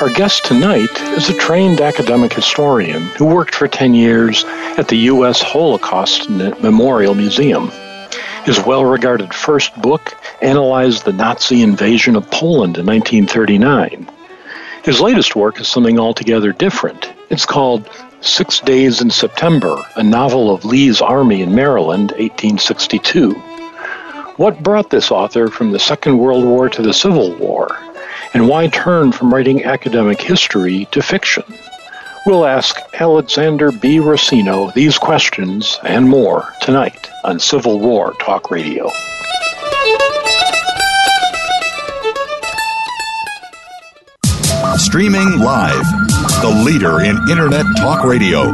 Our guest tonight is a trained academic historian who worked for 10 years at the U.S. Holocaust Memorial Museum. His well regarded first book analyzed the Nazi invasion of Poland in 1939. His latest work is something altogether different. It's called Six Days in September, a novel of Lee's Army in Maryland, 1862. What brought this author from the Second World War to the Civil War? And why turn from writing academic history to fiction? We'll ask Alexander B. Rossino these questions and more tonight on Civil War Talk Radio. Streaming live, the leader in Internet Talk Radio,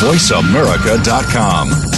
VoiceAmerica.com.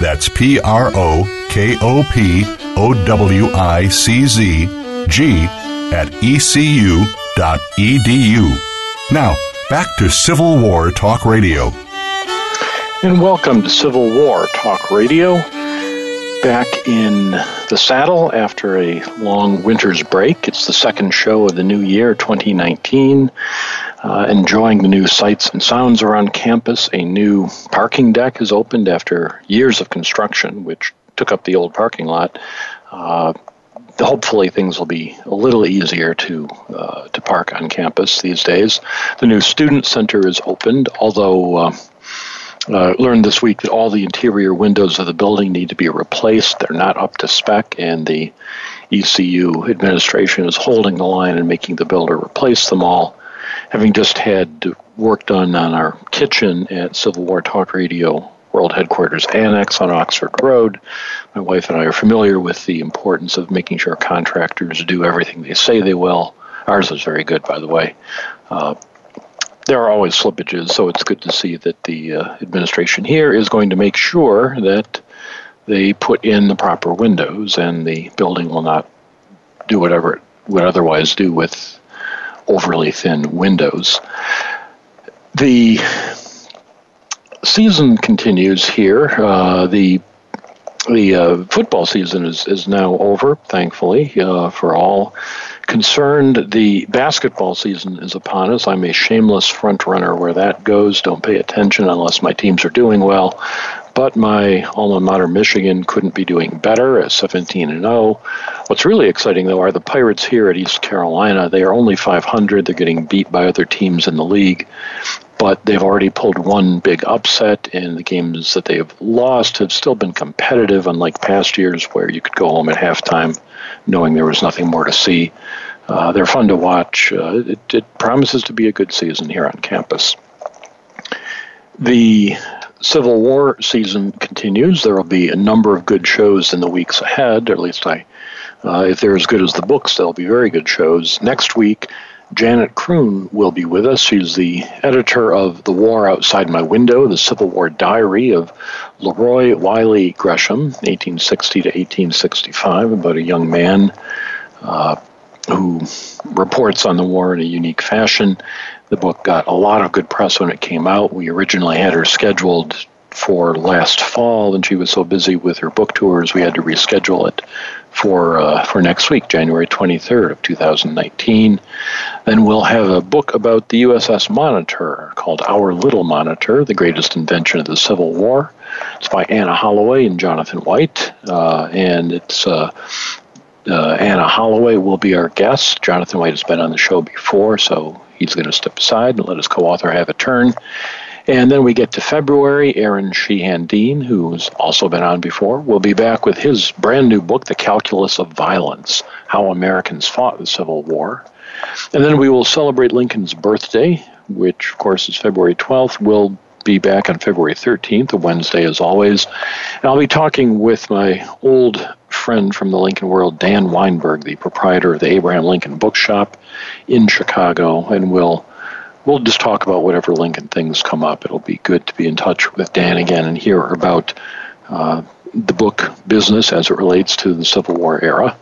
That's P R O K O P O W I C Z G at ecu.edu. Now, back to Civil War Talk Radio. And welcome to Civil War Talk Radio. Back in the saddle after a long winter's break. It's the second show of the new year, 2019. Uh, enjoying the new sights and sounds around campus. A new parking deck has opened after years of construction, which took up the old parking lot. Uh, hopefully things will be a little easier to uh, to park on campus these days. The new student center is opened, although. Uh, uh, learned this week that all the interior windows of the building need to be replaced. They're not up to spec, and the ECU administration is holding the line and making the builder replace them all. Having just had work done on our kitchen at Civil War Talk Radio World Headquarters Annex on Oxford Road. My wife and I are familiar with the importance of making sure contractors do everything they say they will. Ours is very good, by the way. Uh, there are always slippages, so it's good to see that the uh, administration here is going to make sure that they put in the proper windows and the building will not do whatever it would otherwise do with overly thin windows. The season continues here. Uh, the the uh, football season is, is now over, thankfully, uh, for all concerned. The basketball season is upon us. I'm a shameless front runner where that goes. Don't pay attention unless my teams are doing well. But my alma mater, Michigan, couldn't be doing better at 17 and 0. What's really exciting, though, are the Pirates here at East Carolina. They are only 500. They're getting beat by other teams in the league but they've already pulled one big upset, and the games that they have lost have still been competitive, unlike past years where you could go home at halftime knowing there was nothing more to see. Uh, they're fun to watch. Uh, it, it, promises to be a good season here on campus. The Civil War season continues. There will be a number of good shows in the weeks ahead, or at least I, uh, if they're as good as the books, there'll be very good shows. Next week, Janet Croon will be with us. She's the editor of The War Outside My Window, the Civil War Diary of Leroy Wiley Gresham, 1860 to 1865, about a young man uh, who reports on the war in a unique fashion. The book got a lot of good press when it came out. We originally had her scheduled for last fall, and she was so busy with her book tours, we had to reschedule it for uh, for next week, January 23rd of 2019. Then we'll have a book about the USS Monitor called Our Little Monitor: The Greatest Invention of the Civil War. It's by Anna Holloway and Jonathan White, uh, and it's. Uh, uh, Anna Holloway will be our guest. Jonathan White has been on the show before, so he's going to step aside and let his co author have a turn. And then we get to February. Aaron Sheehan Dean, who's also been on before, will be back with his brand new book, The Calculus of Violence How Americans Fought the Civil War. And then we will celebrate Lincoln's birthday, which, of course, is February 12th. We'll be back on February 13th, a Wednesday as always. And I'll be talking with my old friend from the Lincoln world, Dan Weinberg, the proprietor of the Abraham Lincoln Bookshop in Chicago, and we'll we'll just talk about whatever Lincoln things come up. It'll be good to be in touch with Dan again and hear about uh, the book business as it relates to the Civil War era.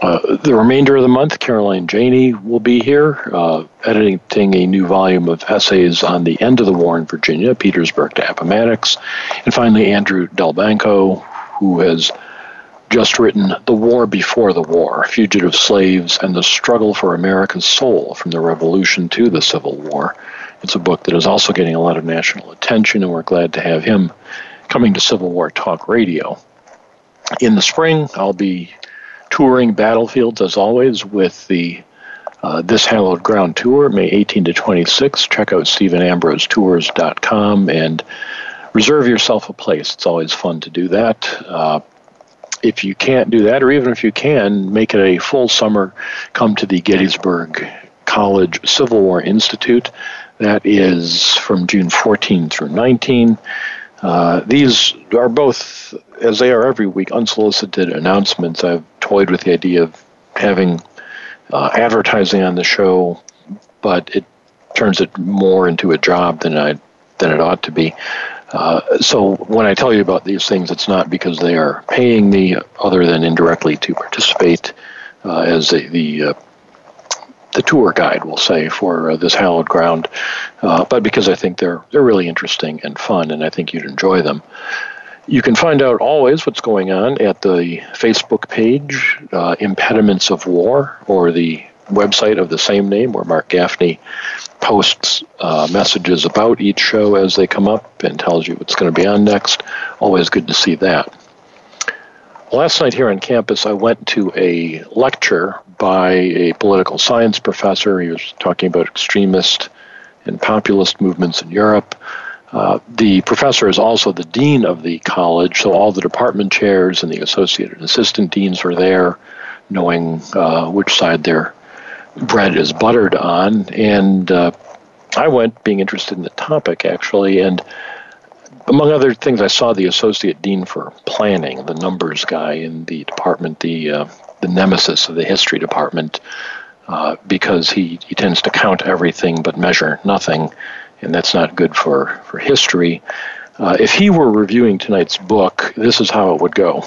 Uh, the remainder of the month, Caroline Janney will be here, uh, editing a new volume of essays on the end of the war in Virginia, Petersburg to Appomattox. And finally, Andrew Delbanco, who has just written The War Before the War Fugitive Slaves and the Struggle for America's Soul from the Revolution to the Civil War. It's a book that is also getting a lot of national attention, and we're glad to have him coming to Civil War Talk Radio. In the spring, I'll be touring battlefields as always with the uh, This Hallowed Ground Tour, May 18 to 26. Check out StephenAmbroseTours.com and reserve yourself a place. It's always fun to do that. Uh, if you can't do that, or even if you can, make it a full summer, come to the Gettysburg College Civil War Institute. That is from June 14 through 19. Uh, these are both, as they are every week, unsolicited announcements. I've toyed with the idea of having uh, advertising on the show, but it turns it more into a job than I than it ought to be. Uh, so when I tell you about these things, it's not because they are paying me, other than indirectly to participate uh, as a, the uh, the tour guide, we'll say, for uh, this hallowed ground, but because I think they're they're really interesting and fun, and I think you'd enjoy them. You can find out always what's going on at the Facebook page, Impediments of War, or the website of the same name, where Mark Gaffney posts uh, messages about each show as they come up and tells you what's going to be on next. Always good to see that. Last night here on campus, I went to a lecture by a political science professor. He was talking about extremist and populist movements in Europe. Uh, the professor is also the dean of the college, so all the department chairs and the associated assistant deans were there, knowing uh, which side they're bread is buttered on. And uh, I went being interested in the topic, actually. And among other things, I saw the associate dean for planning, the numbers guy in the department, the, uh, the nemesis of the history department, uh, because he, he tends to count everything but measure nothing. And that's not good for, for history. Uh, if he were reviewing tonight's book, this is how it would go.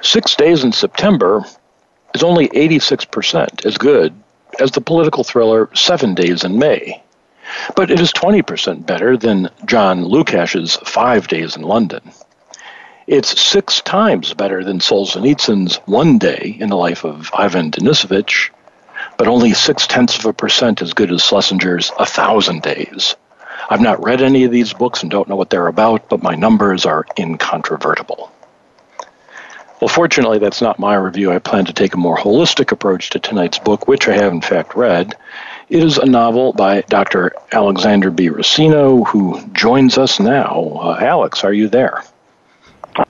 Six days in September, is only 86% as good as the political thriller Seven Days in May. But it is 20% better than John Lukacs's Five Days in London. It's six times better than Solzhenitsyn's One Day in the Life of Ivan Denisovich, but only six tenths of a percent as good as Schlesinger's A Thousand Days. I've not read any of these books and don't know what they're about, but my numbers are incontrovertible. Well, fortunately, that's not my review. I plan to take a more holistic approach to tonight's book, which I have in fact read. It is a novel by Dr. Alexander B. Rossino, who joins us now. Uh, Alex, are you there?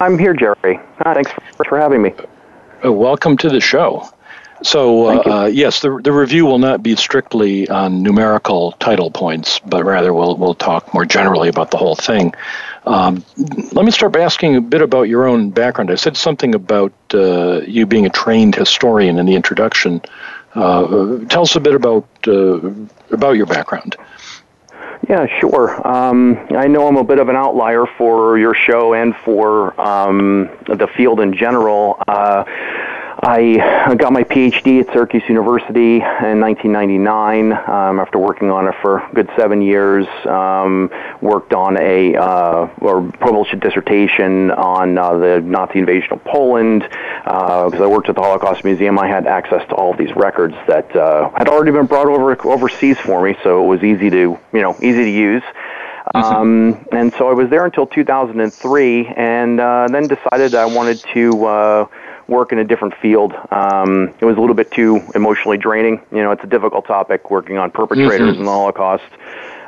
I'm here, Jerry. Ah, thanks for, for having me. Uh, welcome to the show. So, uh, uh, yes, the, the review will not be strictly on numerical title points, but rather we'll, we'll talk more generally about the whole thing. Um, let me start by asking a bit about your own background. I said something about uh, you being a trained historian in the introduction. Uh, tell us a bit about uh, about your background. Yeah, sure. Um, I know I'm a bit of an outlier for your show and for um, the field in general. Uh, I got my PhD at Syracuse University in 1999 um, after working on it for a good seven years. Um, worked on a, uh, or published a dissertation on uh, the Nazi invasion of Poland. Because uh, I worked at the Holocaust Museum, I had access to all these records that uh, had already been brought over overseas for me, so it was easy to, you know, easy to use. Um, and so I was there until 2003, and uh, then decided I wanted to uh, work in a different field. Um, it was a little bit too emotionally draining. You know, it's a difficult topic working on perpetrators mm-hmm. in the Holocaust.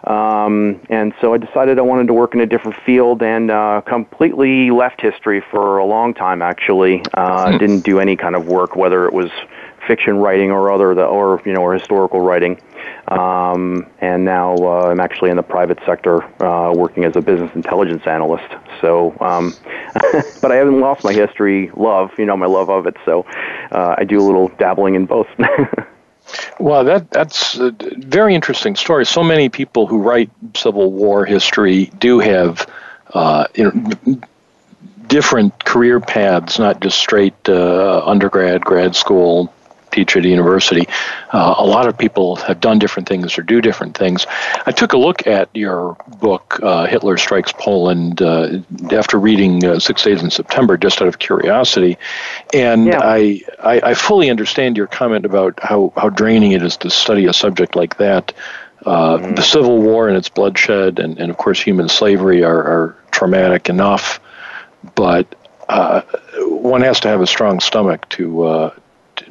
Um, and so I decided I wanted to work in a different field and uh, completely left history for a long time. Actually, uh, hmm. didn't do any kind of work, whether it was fiction writing or other, the, or you know, or historical writing. Um, and now uh, I'm actually in the private sector uh, working as a business intelligence analyst. So, um, but I haven't lost my history love, you know, my love of it. So uh, I do a little dabbling in both. Well, that that's a very interesting story. So many people who write Civil War history do have, uh, you know, different career paths, not just straight uh, undergrad, grad school, teach at a university. Uh, a lot of people have done different things or do different things. I took a look at your book, uh, Hitler Strikes Poland, uh, after reading uh, Six Days in September, just out of curiosity. And yeah. I, I, I, fully understand your comment about how, how draining it is to study a subject like that. Uh, mm-hmm. The Civil War and its bloodshed, and, and of course, human slavery are, are traumatic enough. But uh, one has to have a strong stomach to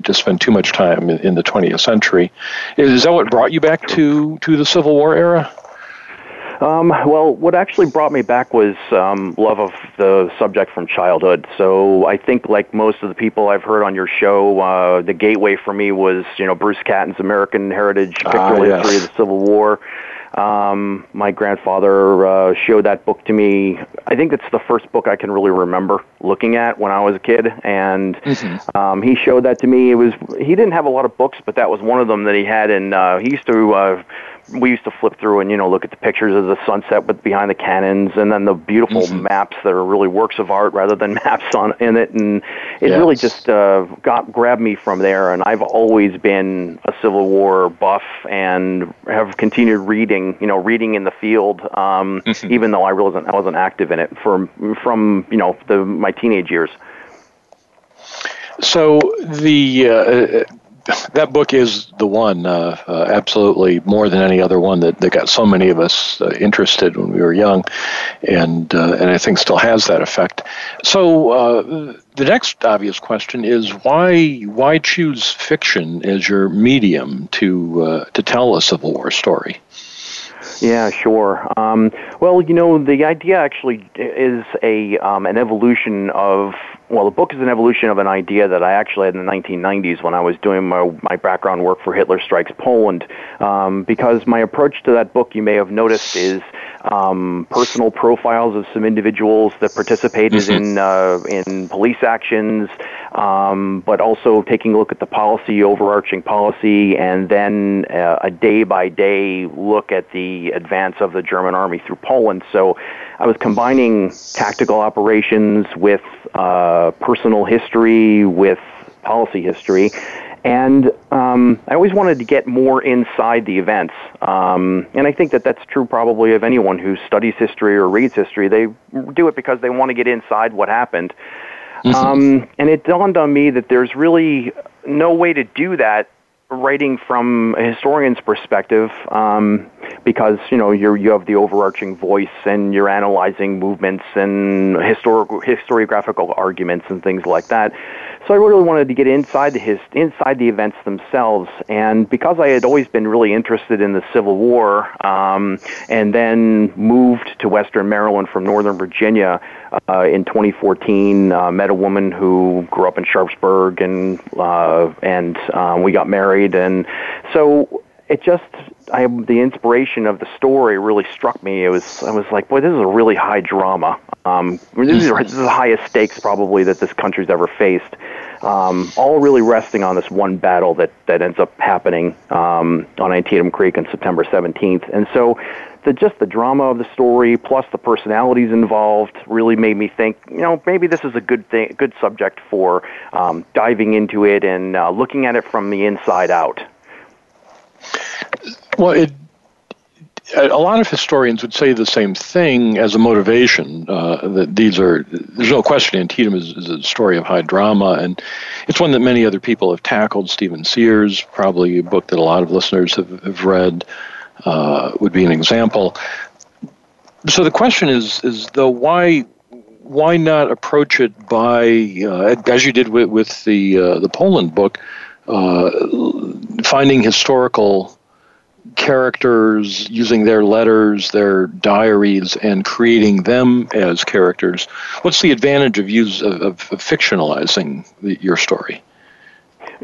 to spend too much time in, in the 20th century. Is is that what brought you back to, to the Civil War era? Um, well, what actually brought me back was um, love of the subject from childhood. So I think, like most of the people I've heard on your show, uh, the gateway for me was, you know, Bruce Catton's American Heritage, Pictorial ah, yes. History of the Civil War. Um, my grandfather uh, showed that book to me. I think it's the first book I can really remember looking at when I was a kid, and mm-hmm. um, he showed that to me. It was he didn't have a lot of books, but that was one of them that he had, and uh, he used to uh, we used to flip through and you know look at the pictures of the sunset with behind the cannons and then the beautiful mm-hmm. maps that are really works of art rather than maps on in it and it yes. really just uh, got grabbed me from there and I've always been a Civil War buff and have continued reading you know reading in the field um, mm-hmm. even though I wasn't I wasn't active in it from from you know the my teenage years. So the uh, that book is the one, uh, uh, absolutely more than any other one that, that got so many of us uh, interested when we were young, and uh, and I think still has that effect. So uh, the next obvious question is why why choose fiction as your medium to uh, to tell a Civil War story? Yeah, sure. Um, well, you know, the idea actually is a um, an evolution of well, the book is an evolution of an idea that I actually had in the 1990s when I was doing my, my background work for Hitler Strikes Poland. Um, because my approach to that book, you may have noticed, is um, personal profiles of some individuals that participated mm-hmm. in uh, in police actions, um, but also taking a look at the policy, overarching policy, and then uh, a day by day look at the advance of the German army through Poland. So I was combining tactical operations with uh, personal history, with policy history. And um, I always wanted to get more inside the events. Um, and I think that that's true probably of anyone who studies history or reads history. They do it because they want to get inside what happened. Mm-hmm. Um, and it dawned on me that there's really no way to do that writing from a historian's perspective. Um, because you know you you have the overarching voice and you're analyzing movements and historical historiographical arguments and things like that. So I really wanted to get inside the his, inside the events themselves, and because I had always been really interested in the Civil War, um, and then moved to Western Maryland from Northern Virginia uh, in 2014, uh, met a woman who grew up in Sharpsburg, and uh, and um, we got married, and so it just I, the inspiration of the story really struck me. It was I was like, boy, this is a really high drama. Um, this, is, this is the highest stakes probably that this country's ever faced. Um, all really resting on this one battle that that ends up happening um, on Antietam Creek on September 17th. And so, the just the drama of the story plus the personalities involved really made me think, you know, maybe this is a good thing, good subject for um, diving into it and uh, looking at it from the inside out. Well, it, a lot of historians would say the same thing as a motivation. Uh, that these are there's no question Antietam is, is, a story of high drama, and it's one that many other people have tackled. Stephen Sears, probably a book that a lot of listeners have, have read, uh, would be an example. So the question is is though why why not approach it by uh, as you did with, with the uh, the Poland book, finding historical characters using their letters, their diaries, and creating them as characters. What's the advantage of use of, of fictionalizing the, your story?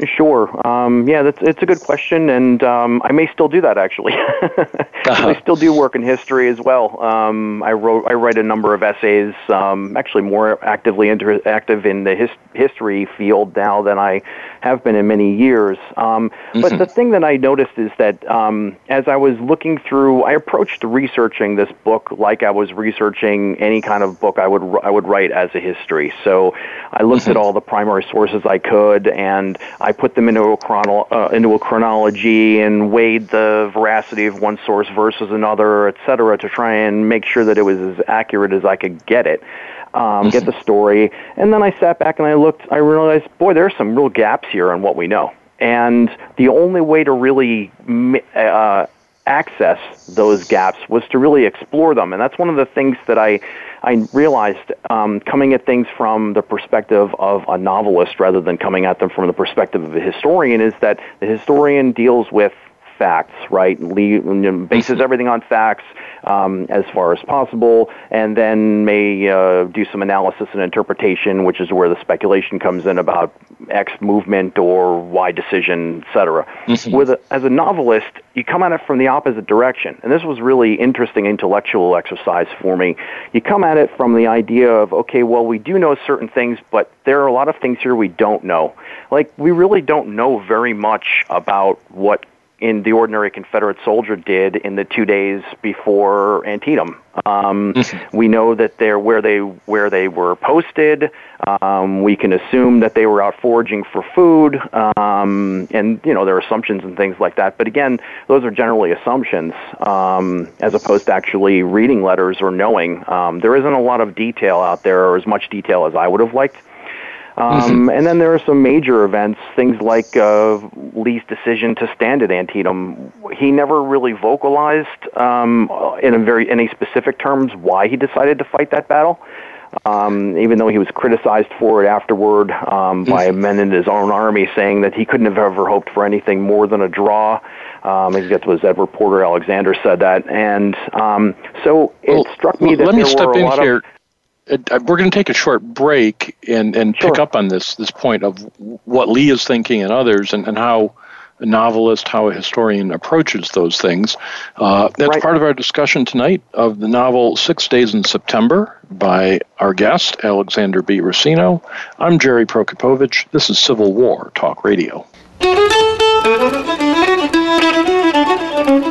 Sure. Um, yeah, that's it's a good question, and um, I may still do that actually. uh-huh. I still do work in history as well. Um, I wrote I write a number of essays. Um, actually, more actively inter- active in the his- history field now than I have been in many years. Um, mm-hmm. But the thing that I noticed is that um, as I was looking through, I approached researching this book like I was researching any kind of book I would I would write as a history. So I looked mm-hmm. at all the primary sources I could, and I put them into a chrono- uh, into a chronology and weighed the veracity of one source versus another, et cetera, to try and make sure that it was as accurate as I could get it um, get the story. And then I sat back and I looked, I realized, boy, there are some real gaps here on what we know. And the only way to really uh, access those gaps was to really explore them. And that's one of the things that I, I realized um, coming at things from the perspective of a novelist rather than coming at them from the perspective of a historian is that the historian deals with facts, right? bases everything on facts um, as far as possible, and then may uh, do some analysis and interpretation, which is where the speculation comes in about X movement or Y decision, etc. Mm-hmm. With a, as a novelist, you come at it from the opposite direction, and this was really interesting intellectual exercise for me. You come at it from the idea of okay, well, we do know certain things, but there are a lot of things here we don't know. Like we really don't know very much about what in the ordinary Confederate soldier did in the two days before Antietam. Um, mm-hmm. We know that they're where they where they were posted. Um, we can assume that they were out foraging for food, um, and you know there are assumptions and things like that. But again, those are generally assumptions um, as opposed to actually reading letters or knowing. Um, there isn't a lot of detail out there, or as much detail as I would have liked. Um, mm-hmm. And then there are some major events, things like uh, Lee's decision to stand at Antietam. He never really vocalized um, in a very any specific terms why he decided to fight that battle. Um, even though he was criticized for it afterward um, by mm-hmm. men in his own army, saying that he couldn't have ever hoped for anything more than a draw. Um, I think that was Edward Porter Alexander said that, and um, so it well, struck me that let me there step were a in lot here. of we're going to take a short break and, and sure. pick up on this this point of what Lee is thinking and others, and, and how a novelist, how a historian approaches those things. Uh, that's right. part of our discussion tonight of the novel Six Days in September by our guest, Alexander B. Rossino. I'm Jerry Prokopowicz. This is Civil War Talk Radio.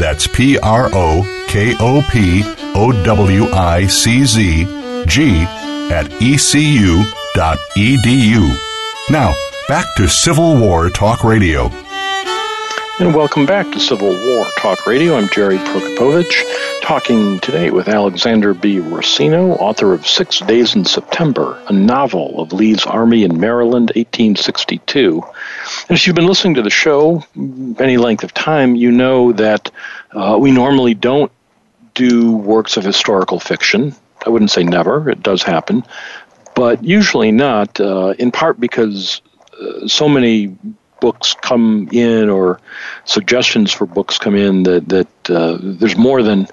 That's P R O K O P O W I C Z G at ecu.edu. Now, back to Civil War Talk Radio. And welcome back to Civil War Talk Radio. I'm Jerry Prokopowicz, talking today with Alexander B. Rossino, author of Six Days in September, a novel of Lee's Army in Maryland, 1862. And if you've been listening to the show any length of time, you know that uh, we normally don't do works of historical fiction. I wouldn't say never, it does happen, but usually not, uh, in part because uh, so many books come in or suggestions for books come in that, that uh, there's more than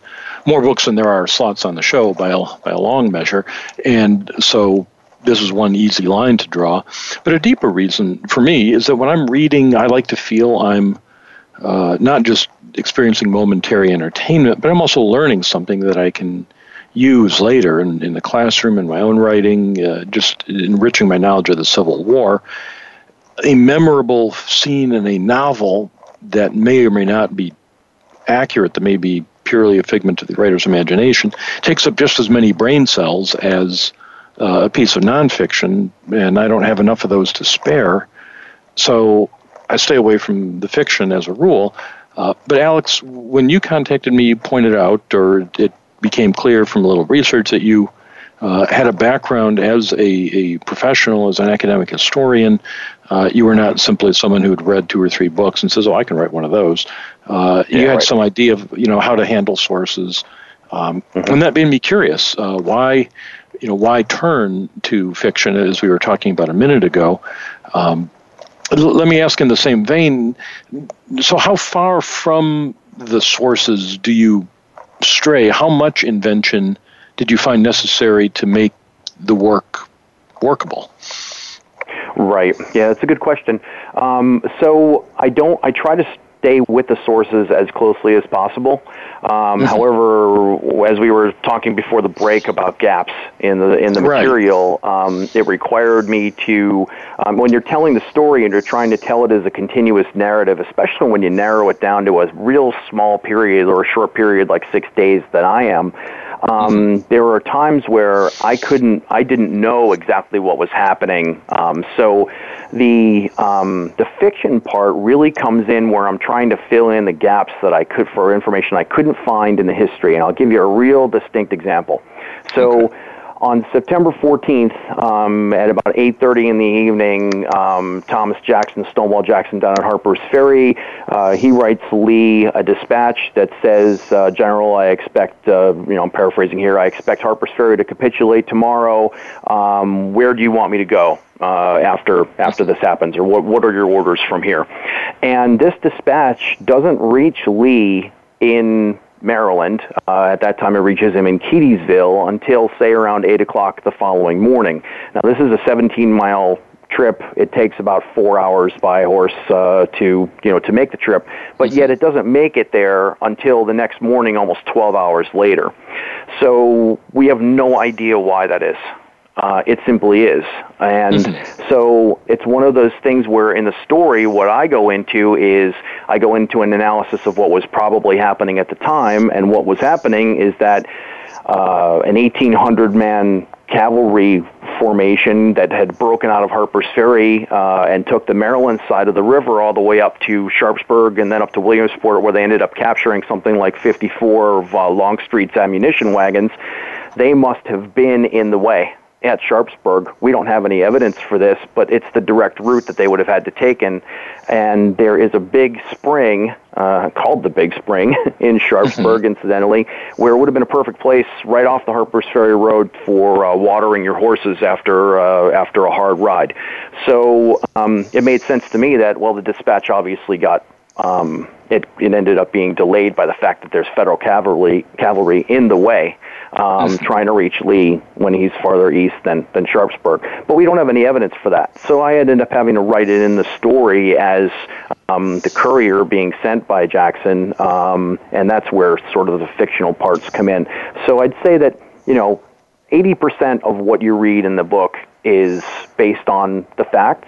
more books than there are slots on the show by a, by a long measure. And so this is one easy line to draw. But a deeper reason for me is that when I'm reading, I like to feel I'm uh, not just experiencing momentary entertainment, but I'm also learning something that I can use later in, in the classroom, in my own writing, uh, just enriching my knowledge of the Civil War. A memorable scene in a novel that may or may not be accurate, that may be purely a figment of the writer's imagination, takes up just as many brain cells as uh, a piece of nonfiction, and I don't have enough of those to spare. So I stay away from the fiction as a rule. Uh, but Alex, when you contacted me, you pointed out, or it became clear from a little research that you uh, had a background as a, a, professional, as an academic historian. Uh, you were not simply someone who had read two or three books and says, "Oh, I can write one of those." Uh, yeah, you had right. some idea of you know how to handle sources, um, mm-hmm. and that made me curious. Uh, why you know, why turn to fiction as we were talking about a minute ago? Um, let me ask in the same vein. So, how far from the sources do you stray? How much invention did you find necessary to make the work workable? Right. Yeah, that's a good question. Um, so I don't. I try to stay with the sources as closely as possible. Um, mm-hmm. However, as we were talking before the break about gaps in the in the right. material, um, it required me to um, when you're telling the story and you're trying to tell it as a continuous narrative, especially when you narrow it down to a real small period or a short period like six days that I am. Um, mm-hmm. there were times where I couldn't, I didn't know exactly what was happening. Um, so the um, the fiction part really comes in where I'm trying to fill in the gaps that I could for information I couldn't find in the history, and I'll give you a real distinct example. So. Okay. On September 14th, um, at about 8:30 in the evening, um, Thomas Jackson, Stonewall Jackson, down at Harper's Ferry, uh, he writes Lee a dispatch that says, uh, "General, I expect, uh, you know, I'm paraphrasing here. I expect Harper's Ferry to capitulate tomorrow. Um, where do you want me to go?" Uh, after after this happens, or what what are your orders from here? And this dispatch doesn't reach Lee in Maryland. Uh, at that time, it reaches him in Keedysville until, say, around 8 o'clock the following morning. Now, this is a 17 mile trip. It takes about four hours by horse uh, to you know to make the trip, but yet it doesn't make it there until the next morning, almost 12 hours later. So we have no idea why that is. Uh, it simply is. And mm-hmm. so it's one of those things where in the story, what I go into is I go into an analysis of what was probably happening at the time. And what was happening is that uh, an 1,800 man cavalry formation that had broken out of Harper's Ferry uh, and took the Maryland side of the river all the way up to Sharpsburg and then up to Williamsport, where they ended up capturing something like 54 of uh, Longstreet's ammunition wagons. They must have been in the way at Sharpsburg. We don't have any evidence for this, but it's the direct route that they would have had to take. And, and there is a big spring uh, called the Big Spring in Sharpsburg, incidentally, where it would have been a perfect place right off the Harpers Ferry Road for uh, watering your horses after uh, after a hard ride. So um, it made sense to me that well, the dispatch obviously got um, it, it ended up being delayed by the fact that there's federal cavalry cavalry in the way um, trying to reach Lee when he's farther east than, than Sharpsburg. But we don't have any evidence for that. So I ended up having to write it in the story as um, the courier being sent by Jackson, um, and that's where sort of the fictional parts come in. So I'd say that, you know, 80% of what you read in the book is based on the facts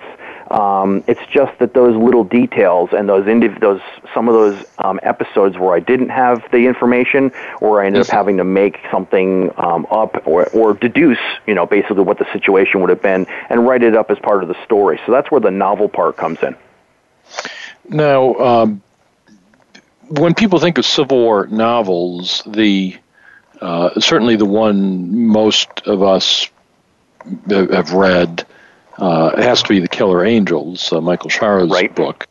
um, it's just that those little details and those indiv- those some of those um, episodes where I didn't have the information, or I ended yes. up having to make something um, up or, or deduce, you know, basically what the situation would have been, and write it up as part of the story. So that's where the novel part comes in. Now, um, when people think of Civil War novels, the uh, certainly the one most of us have read uh, it has to be the Killer Angels, uh, Michael Shaara's right. book.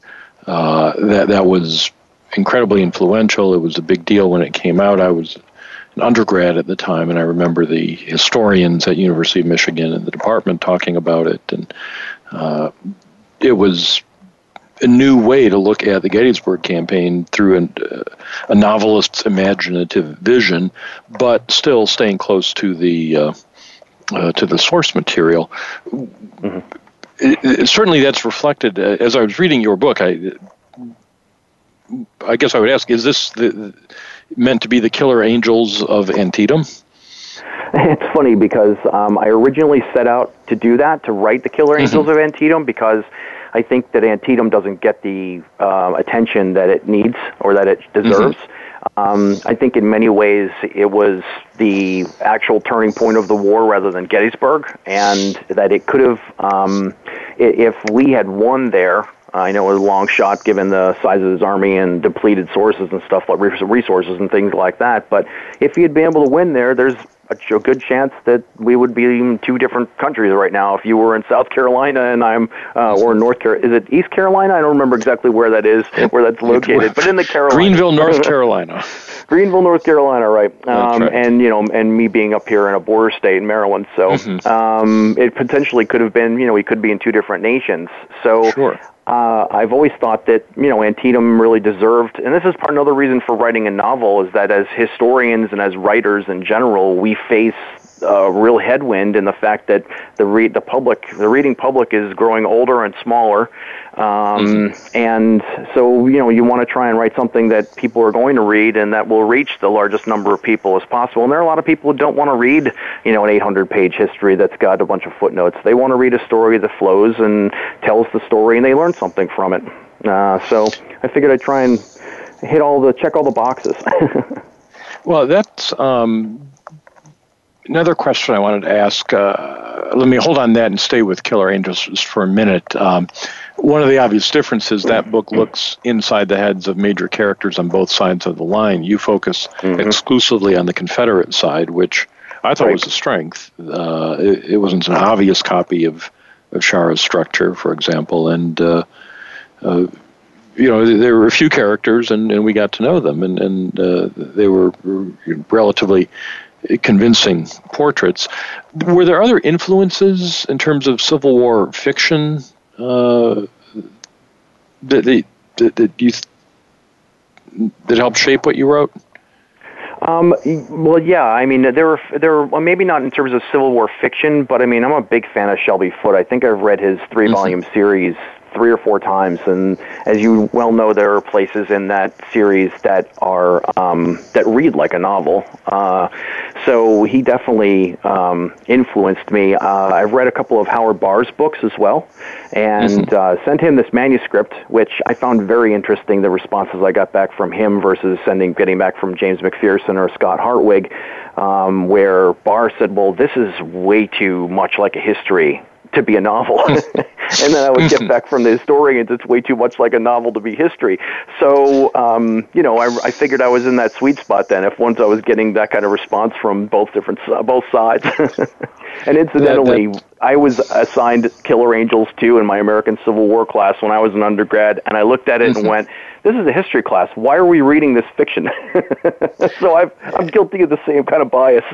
Uh, that that was incredibly influential. It was a big deal when it came out. I was an undergrad at the time, and I remember the historians at University of Michigan and the department talking about it, and uh, it was a new way to look at the Gettysburg campaign through an, uh, a novelist's imaginative vision, but still staying close to the uh, to the source material. Mm-hmm. It, it, certainly, that's reflected uh, as I was reading your book. I, I guess I would ask: Is this the, meant to be the killer angels of Antietam? It's funny because um, I originally set out to do that to write the Killer Angels mm-hmm. of Antietam because I think that Antietam doesn't get the uh, attention that it needs or that it deserves. Mm-hmm. Um, I think in many ways it was the actual turning point of the war rather than Gettysburg, and that it could have, um, if Lee had won there, I know a long shot given the size of his army and depleted sources and stuff like resources and things like that. But if he had been able to win there, there's a good chance that we would be in two different countries right now. If you were in South Carolina and I'm, uh, or North Carolina, is it East Carolina? I don't remember exactly where that is, where that's located, but in the Carolina. Greenville, North Carolina. Greenville, North Carolina, right? Um, right? And you know, and me being up here in a border state in Maryland, so mm-hmm. um, it potentially could have been, you know, we could be in two different nations. So sure uh, I've always thought that you know Antietam really deserved, and this is part another reason for writing a novel is that as historians and as writers in general, we face a real headwind in the fact that the re- the public, the reading public, is growing older and smaller, um, mm-hmm. and so you know you want to try and write something that people are going to read and that will reach the largest number of people as possible. And there are a lot of people who don't want to read you know an 800 page history that's got a bunch of footnotes. They want to read a story that flows and tells the story, and they learn something from it. Uh, so I figured I'd try and hit all the check all the boxes. well, that's um, another question I wanted to ask. Uh, let me hold on that and stay with Killer Angels just for a minute. Um, one of the obvious differences that book looks inside the heads of major characters on both sides of the line. You focus mm-hmm. exclusively on the Confederate side, which I thought right. was a strength. Uh, it, it, wasn't an obvious copy of, of Shaara's structure, for example, and uh, uh, you know there were a few characters, and, and we got to know them, and and uh, they were relatively convincing portraits. Were there other influences in terms of Civil War fiction uh, that, that, that you that helped shape what you wrote? Um, well, yeah. I mean, there were there were well, maybe not in terms of Civil War fiction, but I mean, I'm a big fan of Shelby Foote. I think I've read his three volume mm-hmm. series three or four times. And as you well know, there are places in that series that are um, that read like a novel. Uh, so he definitely um, influenced me. Uh, I've read a couple of Howard Bahr's books as well, and mm-hmm. uh, sent him this manuscript, which I found very interesting. The responses I got back from him versus sending getting back from James McPherson or Scott Hartwig. Um, where Barr said, "Well, this is way too much like a history to be a novel. and then I would get back from the historians, it's way too much like a novel to be history. So, um, you know, I, I figured I was in that sweet spot then. If once I was getting that kind of response from both different both sides. and incidentally, that, that, I was assigned Killer Angels too in my American Civil War class when I was an undergrad, and I looked at it and mm-hmm. went, "This is a history class. Why are we reading this fiction?" so i am guilty of the same kind of bias.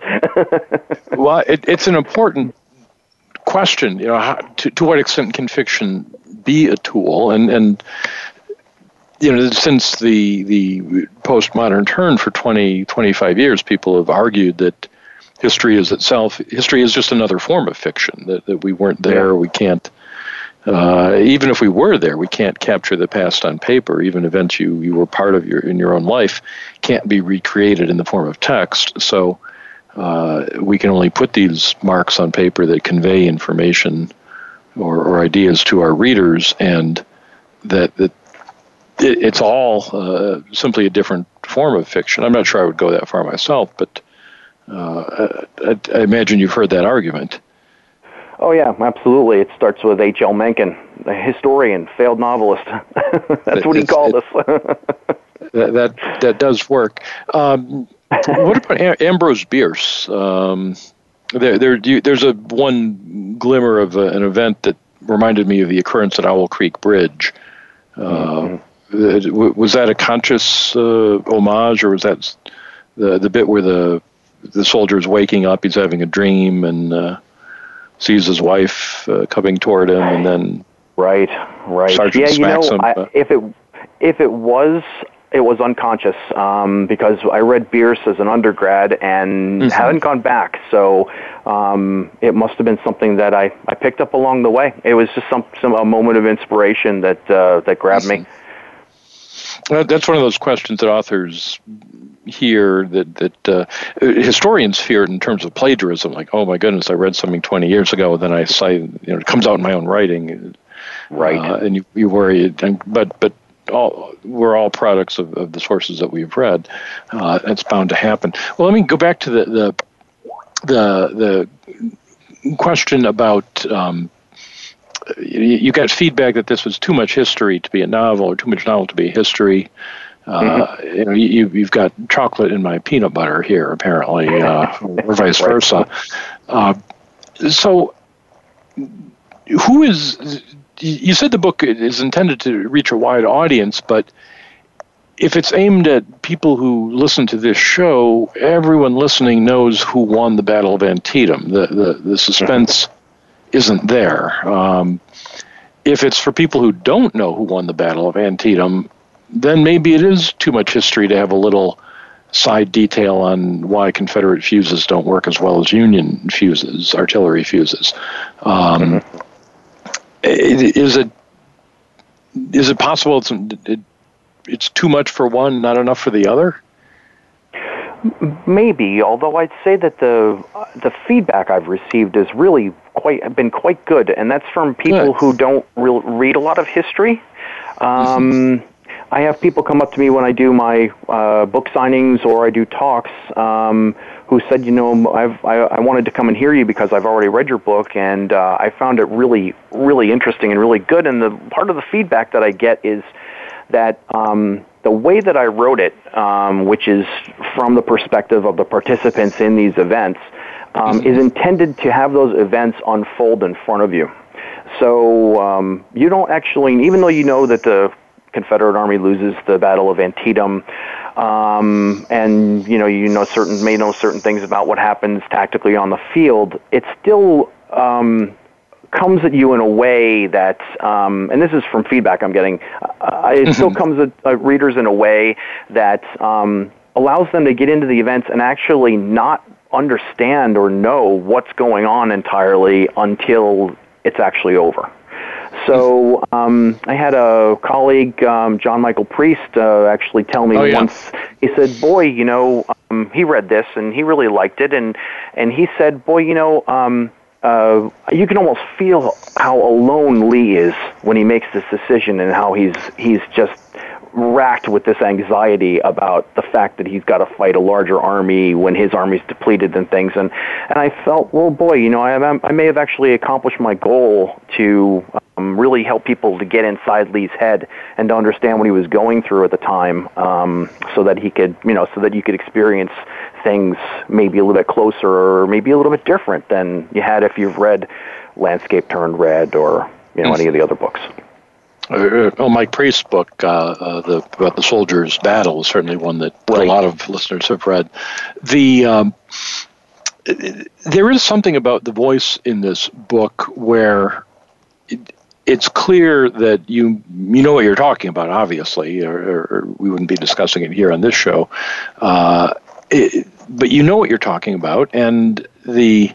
well, it, it's an important question, you know, how, to, to what extent can fiction be a tool? And, and you know, since the, the postmodern turn for 20, 25 years, people have argued that history is itself, history is just another form of fiction, that, that we weren't there, we can't, uh, even if we were there, we can't capture the past on paper. Even events you, you were part of your in your own life can't be recreated in the form of text. So, uh, we can only put these marks on paper that convey information or, or ideas to our readers, and that, that it, it's all uh, simply a different form of fiction. I'm not sure I would go that far myself, but uh, I, I, imagine you've heard that argument. Oh yeah, absolutely. It starts with H. L. Mencken, a historian, failed novelist. That's what he called it, us. that, that that does work. Um, what about Ambrose Bierce? Um, there, there, there's a one glimmer of a, an event that reminded me of the occurrence at Owl Creek Bridge. Uh, mm-hmm. Was that a conscious uh, homage, or was that the the bit where the the soldier is waking up, he's having a dream, and uh, sees his wife uh, coming toward him, and then right, right, Sergeant yeah, you know, him, I, if it if it was it was unconscious um, because I read Bierce as an undergrad and mm-hmm. haven't gone back. So um, it must have been something that I, I picked up along the way. It was just some, some a moment of inspiration that uh, that grabbed me. That's one of those questions that authors hear that that uh, historians fear in terms of plagiarism. Like, oh my goodness, I read something 20 years ago, then I cite, you know, it comes out in my own writing, right? Uh, and you, you worry. But but all we're all products of, of the sources that we've read. Uh, it's bound to happen. Well, let me go back to the the the, the question about. Um, you, you got feedback that this was too much history to be a novel, or too much novel to be a history. Uh, mm-hmm. You know, you, you've got chocolate in my peanut butter here, apparently, uh, or vice versa. Uh, so, who is you said the book is intended to reach a wide audience, but if it's aimed at people who listen to this show, everyone listening knows who won the Battle of Antietam. The the, the suspense isn't there. Um, if it's for people who don't know who won the Battle of Antietam, then maybe it is too much history to have a little side detail on why Confederate fuses don't work as well as Union fuses, artillery fuses. Um, mm-hmm is it is it possible it's it, it's too much for one, not enough for the other? Maybe, although I'd say that the the feedback I've received is really quite been quite good, and that's from people good. who don't re- read a lot of history. Um, I have people come up to me when I do my uh, book signings or I do talks um, who said, you know, I've, I, I wanted to come and hear you because I've already read your book and uh, I found it really, really interesting and really good. And the part of the feedback that I get is that um, the way that I wrote it, um, which is from the perspective of the participants in these events, um, mm-hmm. is intended to have those events unfold in front of you. So um, you don't actually, even though you know that the Confederate Army loses the Battle of Antietam, um, and you know you know certain may know certain things about what happens tactically on the field. It still um, comes at you in a way that, um, and this is from feedback I'm getting. Uh, it mm-hmm. still comes at, at, readers in a way that um, allows them to get into the events and actually not understand or know what's going on entirely until it's actually over. So um, I had a colleague, um, John Michael Priest, uh, actually tell me oh, yeah. once. He said, "Boy, you know, um, he read this and he really liked it, and and he said, boy, you know." Um, uh, you can almost feel how alone Lee is when he makes this decision and how he's he's just racked with this anxiety about the fact that he's got to fight a larger army when his army's depleted and things. And and I felt, well, boy, you know, I I may have actually accomplished my goal to um, really help people to get inside Lee's head and to understand what he was going through at the time, um, so that he could, you know, so that you could experience things maybe a little bit closer or maybe a little bit different than you had if you've read Landscape Turned Red or you know any of the other books. Uh, well, Mike Priest's book, uh, uh, the, about the soldiers' battle, is certainly one that right. a lot of listeners have read. The um, there is something about the voice in this book where it's clear that you you know what you're talking about, obviously, or, or we wouldn't be discussing it here on this show. Uh, it, but you know what you're talking about, and the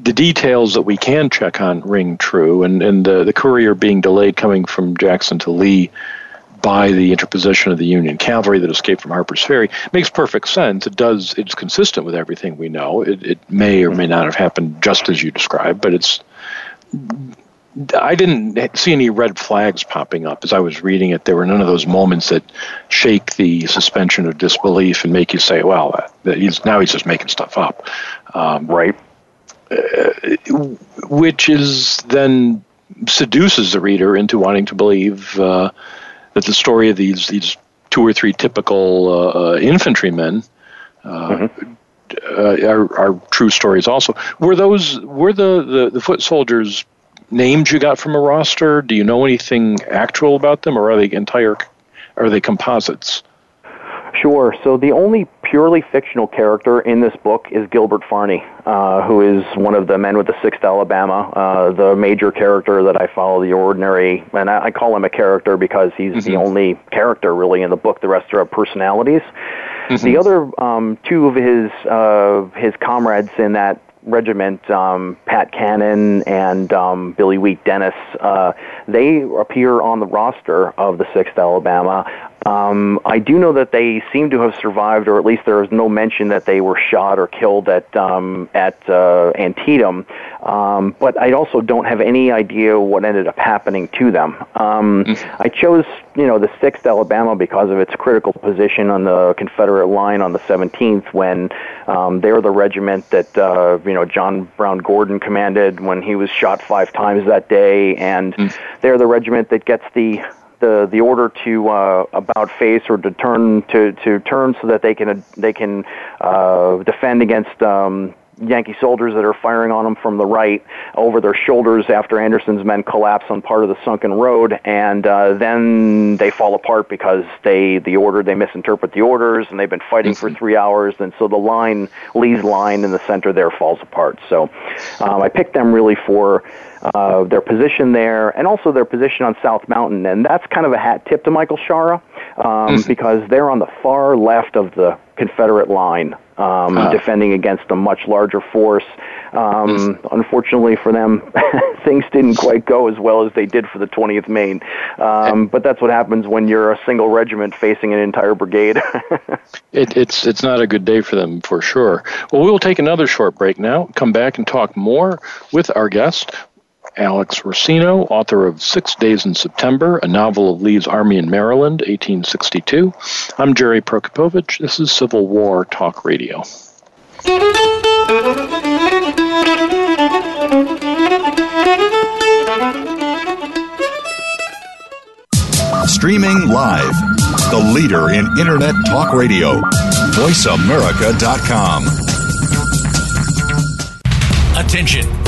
the details that we can check on ring true, and, and the, the courier being delayed coming from Jackson to Lee by the interposition of the Union cavalry that escaped from Harper's Ferry makes perfect sense. It does. It's consistent with everything we know. It, it may or may not have happened just as you described, but it's. I didn't see any red flags popping up as I was reading it. There were none of those moments that shake the suspension of disbelief and make you say, "Well, that he's now he's just making stuff up." Um, right uh, which is then seduces the reader into wanting to believe uh, that the story of these these two or three typical uh, uh infantrymen uh, mm-hmm. are, are, true stories. Also, were those were the, the, the foot soldiers names you got from a roster? Do you know anything actual about them, or are they entire? Are they composites? Sure. So the only purely fictional character in this book is Gilbert Farney, uh, who is one of the men with the Sixth Alabama, uh, the major character that I follow. The ordinary, and I, I call him a character because he's mm-hmm. the only character really in the book. The rest are personalities. Mm-hmm. The other um, two of his uh, his comrades in that regiment, um, Pat Cannon and um, Billy Wheat Dennis, uh, they appear on the roster of the 6th Alabama. Um, I do know that they seem to have survived, or at least there is no mention that they were shot or killed at um, at uh, Antietam. Um, but I also don't have any idea what ended up happening to them. Um, mm-hmm. I chose, you know, the Sixth Alabama because of its critical position on the Confederate line on the 17th, when um, they were the regiment that uh, you know John Brown Gordon commanded when he was shot five times that day, and mm-hmm. they're the regiment that gets the the the order to uh, about face or to turn to to turn so that they can they can uh, defend against um, Yankee soldiers that are firing on them from the right over their shoulders after Anderson's men collapse on part of the sunken road, and uh, then they fall apart because they the order they misinterpret the orders, and they've been fighting for three hours, and so the line Lee's line in the center there falls apart. So um, I picked them really for uh, their position there, and also their position on South Mountain. And that's kind of a hat tip to Michael Shaara um, mm-hmm. because they're on the far left of the Confederate line, um, defending against a much larger force. Um. Unfortunately for them, things didn't quite go as well as they did for the 20th Maine. Um, but that's what happens when you're a single regiment facing an entire brigade. it, it's it's not a good day for them for sure. Well, we will take another short break now. Come back and talk more with our guest. Alex Rossino, author of Six Days in September, a novel of Lee's Army in Maryland, 1862. I'm Jerry Prokopowicz. This is Civil War Talk Radio. Streaming live, the leader in Internet Talk Radio, VoiceAmerica.com. Attention!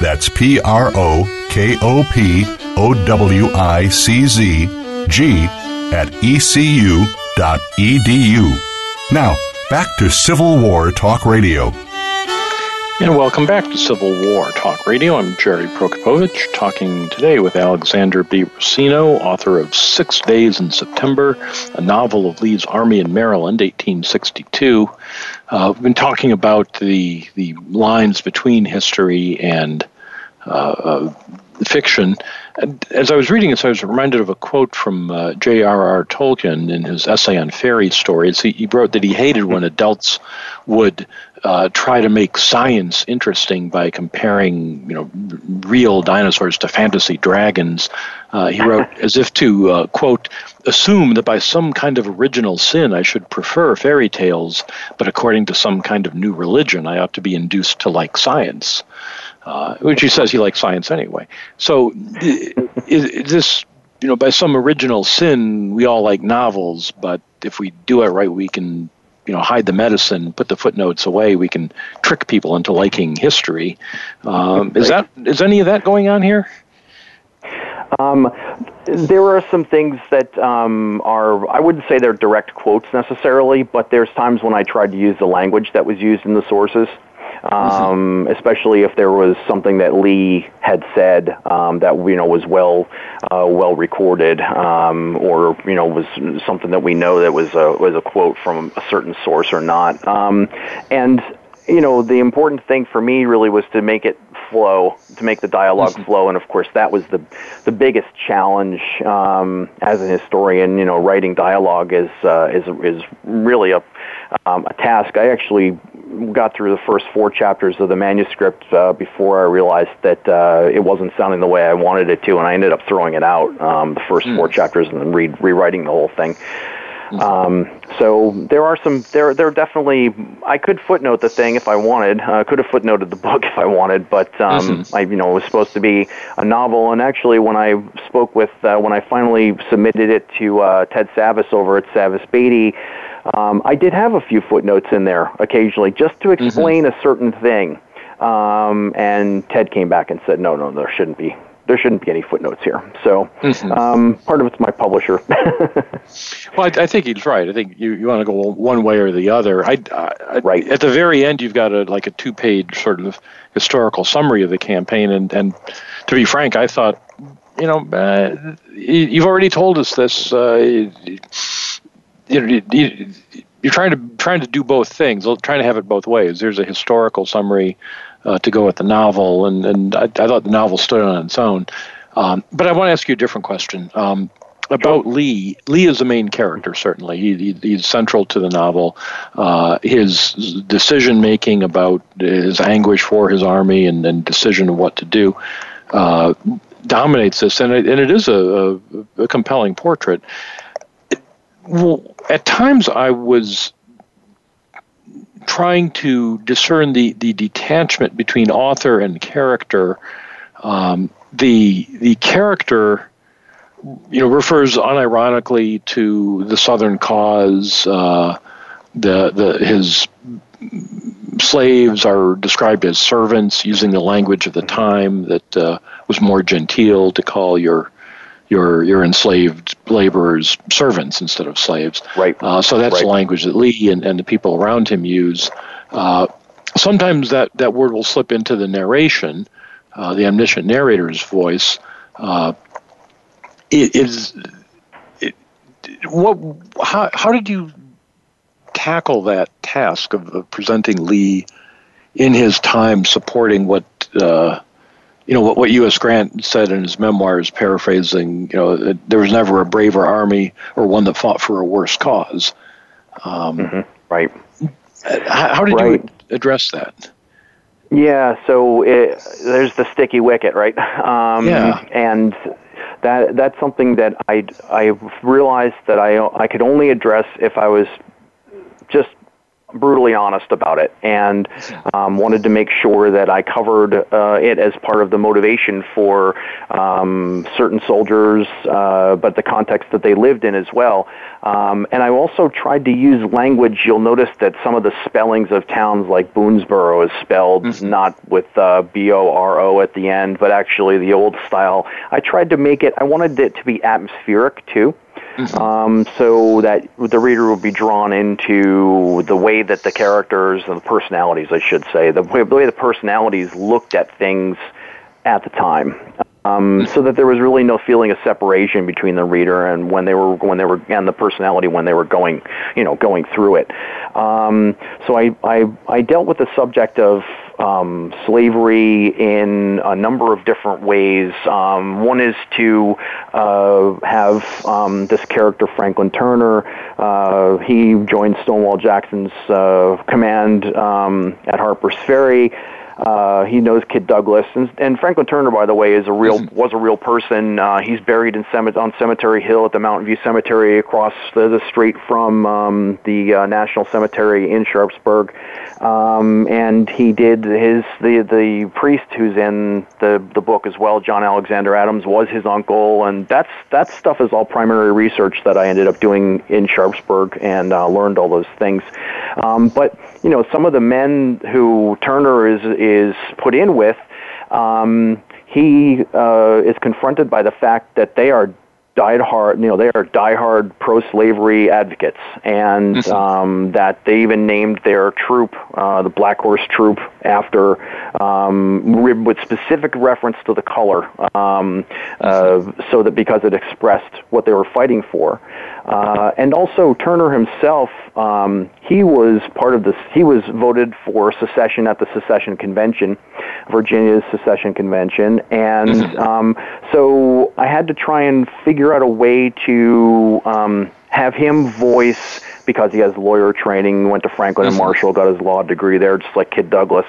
That's P R O K O P O W I C Z G at ecu.edu. Now, back to Civil War Talk Radio. And welcome back to Civil War Talk Radio. I'm Jerry Prokopowicz, talking today with Alexander B. Rossino, author of Six Days in September, a novel of Lee's Army in Maryland, 1862. Uh, we've been talking about the the lines between history and uh, uh, fiction. And as I was reading this, I was reminded of a quote from uh, J.R.R. Tolkien in his essay on fairy stories. He, he wrote that he hated when adults would uh, try to make science interesting by comparing, you know, real dinosaurs to fantasy dragons. Uh, he wrote as if to uh, quote assume that by some kind of original sin I should prefer fairy tales, but according to some kind of new religion I ought to be induced to like science. Uh, which he says he likes science anyway. So, is, is this you know by some original sin we all like novels, but if we do it right, we can you know hide the medicine, put the footnotes away. We can trick people into liking history. Um, is that is any of that going on here? Um, there are some things that um, are, I wouldn't say they're direct quotes necessarily, but there's times when I tried to use the language that was used in the sources. Um, especially if there was something that Lee had said um, that you know was well uh, well recorded, um, or you know was something that we know that was a was a quote from a certain source or not. Um, and you know the important thing for me really was to make it flow to make the dialog flow. And of course that was the the biggest challenge um, as a historian. You know writing dialogue is uh, is is really a um, a task. I actually got through the first four chapters of the manuscript uh, before I realized that uh, it wasn't sounding the way I wanted it to, and I ended up throwing it out um, the first four chapters and then re- rewriting the whole thing. Um, so there are some there there are definitely I could footnote the thing if I wanted. I uh, could have footnoted the book if I wanted, but um, I you know it was supposed to be a novel. And actually, when I spoke with uh, when I finally submitted it to uh, Ted Savas over at Savas Beatie, um, I did have a few footnotes in there occasionally just to explain a certain thing. Um, and Ted came back and said, no, no, there shouldn't be. There shouldn't be any footnotes here. So um, part of it's my publisher. Well, I, I think he's right. I think you, you want to go one way or the other. I, I, Right. At the very end, you've got a like a two page sort of historical summary of the campaign, and and to be frank, I thought, you know, uh, you- you've already told us this. Uh, you know, you, you, you're trying to trying to do both things, trying to have it both ways. There's a historical summary uh, to go with the novel, and and I, I, thought the novel stood on its own. Um, but I want to ask you a different question. Um, about Lee, Lee is the main character. Certainly, he, he, he's central to the novel. Uh, his decision making about his anguish for his army and, and decision of what to do uh, dominates this, and it, and it is a, a, a compelling portrait. It, well, at times, I was trying to discern the, the detachment between author and character. Um, the the character you know, refers unironically to the Southern cause. Uh, the the his slaves are described as servants, using the language of the time that uh, was more genteel to call your your your enslaved laborers servants instead of slaves. Right. Uh, so that's right. the language that Lee and, and the people around him use. Uh, sometimes that, that word will slip into the narration, uh, the omniscient narrator's voice. Uh, it is it, what how, how did you tackle that task of, of presenting Lee in his time supporting what uh, you know what, what U.S. Grant said in his memoirs, paraphrasing. You know, there was never a braver army or one that fought for a worse cause. Um, mm-hmm. Right. How, how did right. you address that? Yeah, so it, there's the sticky wicket, right? Um, yeah. And that that's something that I I realized that I I could only address if I was just brutally honest about it and um, wanted to make sure that I covered uh, it as part of the motivation for um, certain soldiers, uh, but the context that they lived in as well. Um, and I also tried to use language. You'll notice that some of the spellings of towns like Boonesboro is spelled mm-hmm. not with uh, B O R O at the end, but actually the old style. I tried to make it, I wanted it to be atmospheric too. Mm-hmm. Um, so that the reader will be drawn into the way that the characters and the personalities, I should say, the way, the way the personalities looked at things at the time. Um, so that there was really no feeling of separation between the reader and when they were when they were and the personality when they were going you know going through it. Um, so I, I I dealt with the subject of um, slavery in a number of different ways. Um, one is to uh, have um, this character, Franklin Turner. Uh, he joined Stonewall Jackson's uh, command um, at Harper's Ferry. Uh, he knows Kyd Douglas, and, and Franklin Turner, by the way, is a real was a real person. Uh, he's buried in Cemet- on Cemetery Hill at the Mountain View Cemetery, across the, the street from um, the uh, National Cemetery in Sharpsburg. Um, and he did his the the priest who's in the the book as well, John Alexander Adams, was his uncle, and that's that stuff is all primary research that I ended up doing in Sharpsburg and uh, learned all those things. Um, but you know, some of the men who Turner is is put in with, um, he uh, is confronted by the fact that they are died hard, you know, they are diehard pro-slavery advocates, and mm-hmm. um, that they even named their troop, uh, the Black Horse Troop, after um, with specific reference to the color, um, uh, so that because it expressed what they were fighting for. Uh, and also Turner himself, um, he was part of this. He was voted for secession at the secession convention, Virginia's secession convention, and mm-hmm. um, so I had to try and figure out a way to um, have him voice because he has lawyer training, went to Franklin and mm-hmm. Marshall, got his law degree there, just like Kyd Douglas.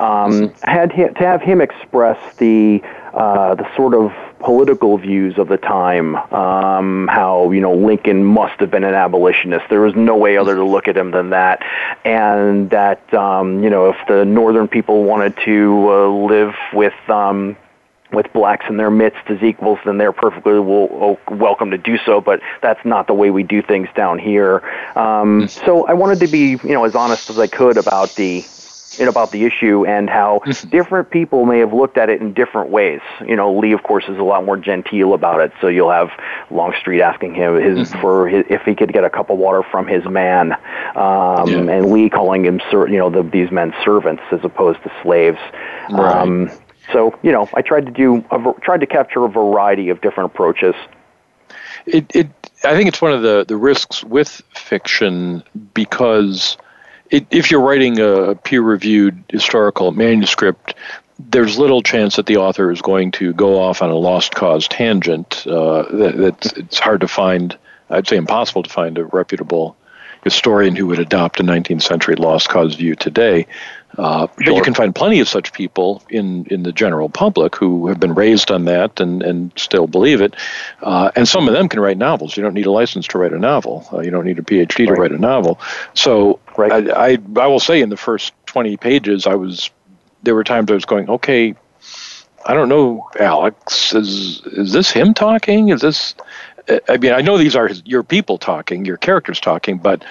Um, mm-hmm. had him, to have him express the uh, the sort of political views of the time. Um, how you know Lincoln must have been an abolitionist. There was no way other to look at him than that, and that um, you know if the northern people wanted to uh, live with um, with blacks in their midst as equals, then they're perfectly welcome to do so. But that's not the way we do things down here. Um, so I wanted to be, you know, as honest as I could about the about the issue and how different people may have looked at it in different ways. You know, Lee, of course, is a lot more genteel about it. So you'll have Longstreet asking him his mm-hmm. for his, if he could get a cup of water from his man, um, yeah. and Lee calling him, you know, the, these men servants as opposed to slaves. Right. Um, so you know, I tried to do a, tried to capture a variety of different approaches. It, it, I think it's one of the the risks with fiction because it, if you're writing a peer-reviewed historical manuscript, there's little chance that the author is going to go off on a lost cause tangent. Uh, that, that it's hard to find. I'd say impossible to find a reputable historian who would adopt a 19th century lost cause view today. Uh. But you can find plenty of such people in, in the general public who have been raised on that and, and still believe it. Uh, and some of them can write novels. You don't need a license to write a novel. Uh, you don't need a PhD right. to write a novel. So right. I, I, I will say in the first 20 pages, I was there were times I was going, okay, I don't know, Alex, is is this him talking? Is this? I mean, I know these are his, your people talking, your characters talking, but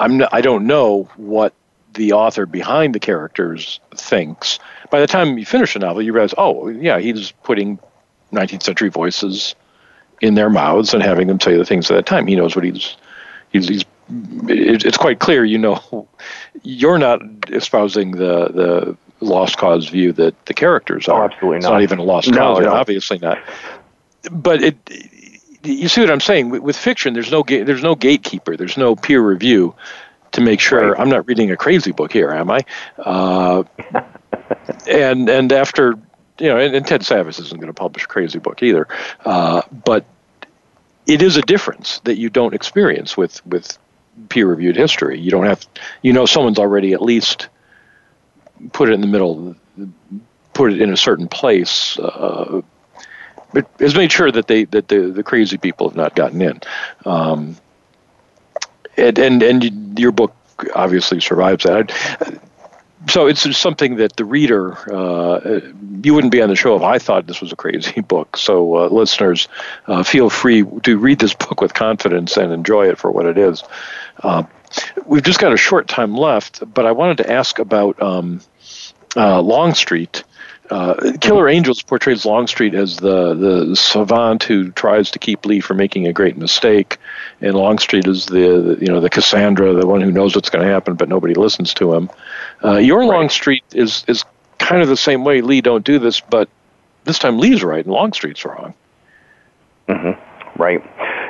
I'm not, I don't know what the author behind the characters thinks. By the time you finish a novel, you realize, oh, yeah, he's putting 19th century voices in their mouths and having them say the things at that time. He knows what he's he's, he's it's quite clear. You know, you're not espousing the the lost cause view that the characters are. Oh, absolutely not. It's not even a lost no, cause. No. Obviously not. But it, you see what I'm saying? With, with fiction, there's no ga- there's no gatekeeper. There's no peer review to make sure right. I'm not reading a crazy book here, am I? Uh, and and after you know, and, and Ted Savas isn't going to publish a crazy book either. Uh, but it is a difference that you don't experience with with peer reviewed history. You don't have, you know, someone's already at least put it in the middle, put it in a certain place. Uh, it has made sure that they that the, the crazy people have not gotten in. Um, and, and and your book obviously survives that. So it's something that the reader, uh, you wouldn't be on the show if I thought this was a crazy book. So uh, listeners, uh, feel free to read this book with confidence and enjoy it for what it is. Uh, we've just got a short time left, but I wanted to ask about um, uh, Longstreet. Uh, Killer Angels portrays Longstreet as the the savant who tries to keep Lee from making a great mistake, and Longstreet is the, the you know the Cassandra, the one who knows what's going to happen, but nobody listens to him. Uh, your right. Longstreet is is kind of the same way. Lee, don't do this, but this time Lee's right and Longstreet's wrong. Mm-hmm. Right.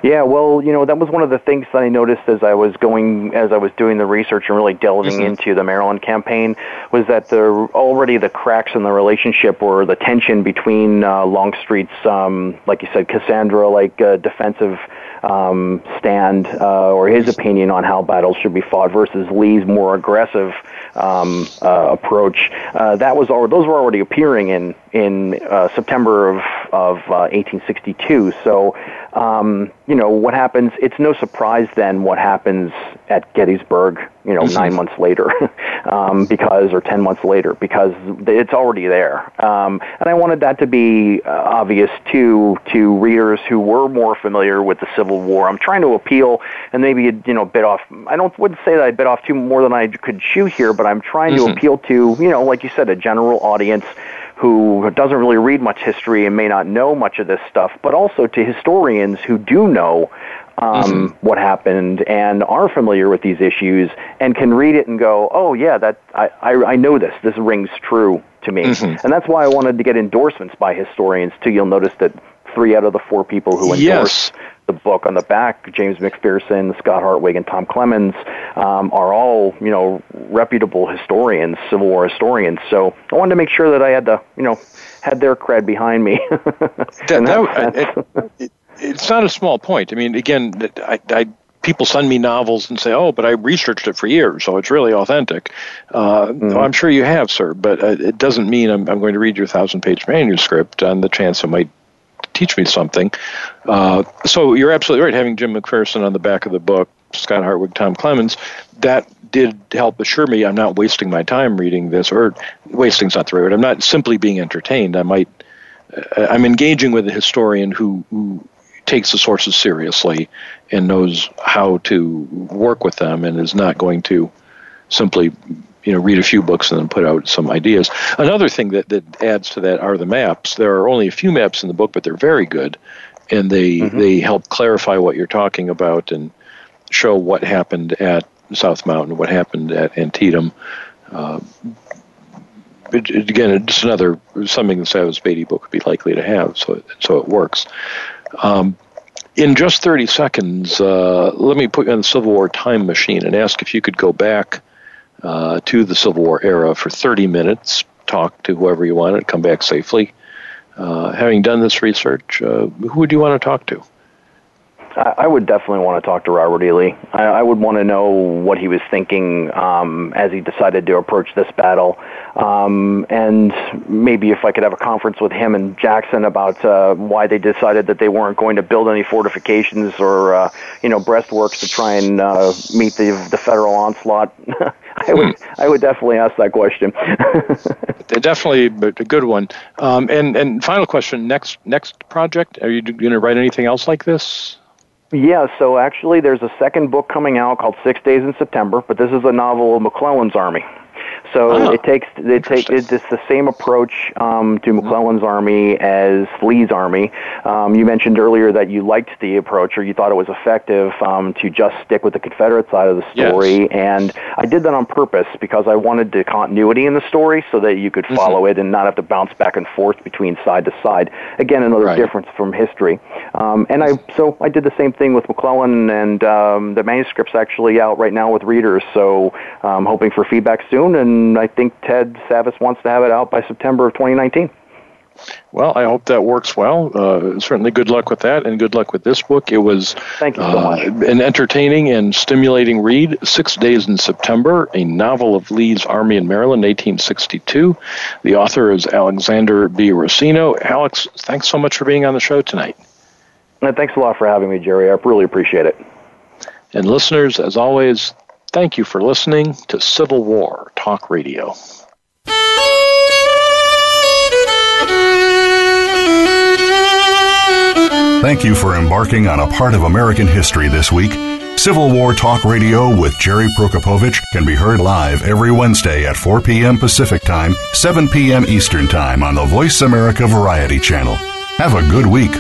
Yeah, well, you know, that was one of the things that I noticed as I was going, as I was doing the research and really delving mm-hmm. into the Maryland campaign, was that the already the cracks in the relationship or the tension between uh, Longstreet's, um, like you said, Cassandra, like uh, defensive um, stand uh, or his opinion on how battles should be fought versus Lee's more aggressive um, uh, approach. Uh, that was already, those were already appearing in in uh, September of of 1862. Uh, so um, you know what happens. It's no surprise then what happens at Gettysburg. You know, mm-hmm. nine months later, um, because or ten months later, because it's already there. Um, and I wanted that to be uh, obvious to to readers who were more familiar with the Civil War. I'm trying to appeal, and maybe you know, bit off. I don't wouldn't say that I bit off too more than I could chew here, but I'm trying mm-hmm. to appeal to you know, like you said, a general audience who doesn't really read much history and may not know much of this stuff, but also to historians who do know um, mm-hmm. what happened and are familiar with these issues and can read it and go, oh yeah, that I, I, I know this. This rings true to me, mm-hmm. and that's why I wanted to get endorsements by historians too. You'll notice that three out of the four people who endorse yes the book on the back, James McPherson, Scott Hartwig, and Tom Clemens um, are all you know reputable historians, Civil War historians. So I wanted to make sure that I had the you know had their cred behind me. that, that, it, it, it's not a small point. I mean, again, I, I people send me novels and say, "Oh, but I researched it for years, so it's really authentic." Uh, mm-hmm. I'm sure you have, sir, but uh, it doesn't mean I'm, I'm, going to read your thousand-page manuscript on the chance it might teach me something. Uh, so you're absolutely right. Having Jim McPherson on the back of the book, Scott Hartwig, Tom Clemens, that did help assure me I'm not wasting my time reading this, or wasting's not the right word. I'm not simply being entertained. I might, uh, I'm engaging with a historian who, who takes the sources seriously and knows how to work with them and is not going to simply you know read a few books and then put out some ideas. Another thing that, that adds to that are the maps. There are only a few maps in the book, but they're very good, and they mm-hmm. they help clarify what you're talking about and show what happened at South Mountain, what happened at Antietam. Uh, it, it, again, just another something the Savas Beatie book would be likely to have, so it, so it works. Um, in just 30 seconds, uh, let me put you on the Civil War time machine and ask if you could go back uh, to the Civil War era for 30 minutes, talk to whoever you want, and come back safely. Uh, having done this research, uh, who would you want to talk to? I would definitely want to talk to Robert E. Lee. I, I would want to know what he was thinking um, as he decided to approach this battle, um, and maybe if I could have a conference with him and Jackson about uh, why they decided that they weren't going to build any fortifications or uh, you know breastworks to try and uh, meet the the federal onslaught. I would hmm. I would definitely ask that question. definitely a good one. Um, and and final question: next next project? Are you going to write anything else like this? Yeah, so actually, there's a second book coming out called Six Days in September, but this is a novel of McClellan's Army. So oh, it takes it takes it's the same approach um, to mm-hmm. McClellan's army as Lee's army. Um, you mentioned earlier that you liked the approach or you thought it was effective um, to just stick with the Confederate side of the story, yes. and I did that on purpose because I wanted the continuity in the story so that you could mm-hmm. follow mm-hmm. it and not have to bounce back and forth between side to side. Again, another right. difference from history. Um, and I so I did the same thing with McClellan, and um, the manuscript's actually out right now with readers. So I'm um, hoping for feedback soon and and I think Ted Savas wants to have it out by September of 2019. Well, I hope that works well. Uh, certainly, good luck with that, and good luck with this book. It was Thank you so uh, an entertaining and stimulating read. Six Days in September, a novel of Lee's Army in Maryland, 1862. The author is Alexander B. Rossino. Alex, thanks so much for being on the show tonight. And thanks a lot for having me, Jerry. I really appreciate it. And listeners, as always, Thank you for listening to Civil War Talk Radio. Thank you for embarking on a part of American history this week. Civil War Talk Radio with Jerry Prokopowicz can be heard live every Wednesday at 4 p.m. Pacific Time, 7 p.m. Eastern Time on the Voice America Variety Channel. Have a good week.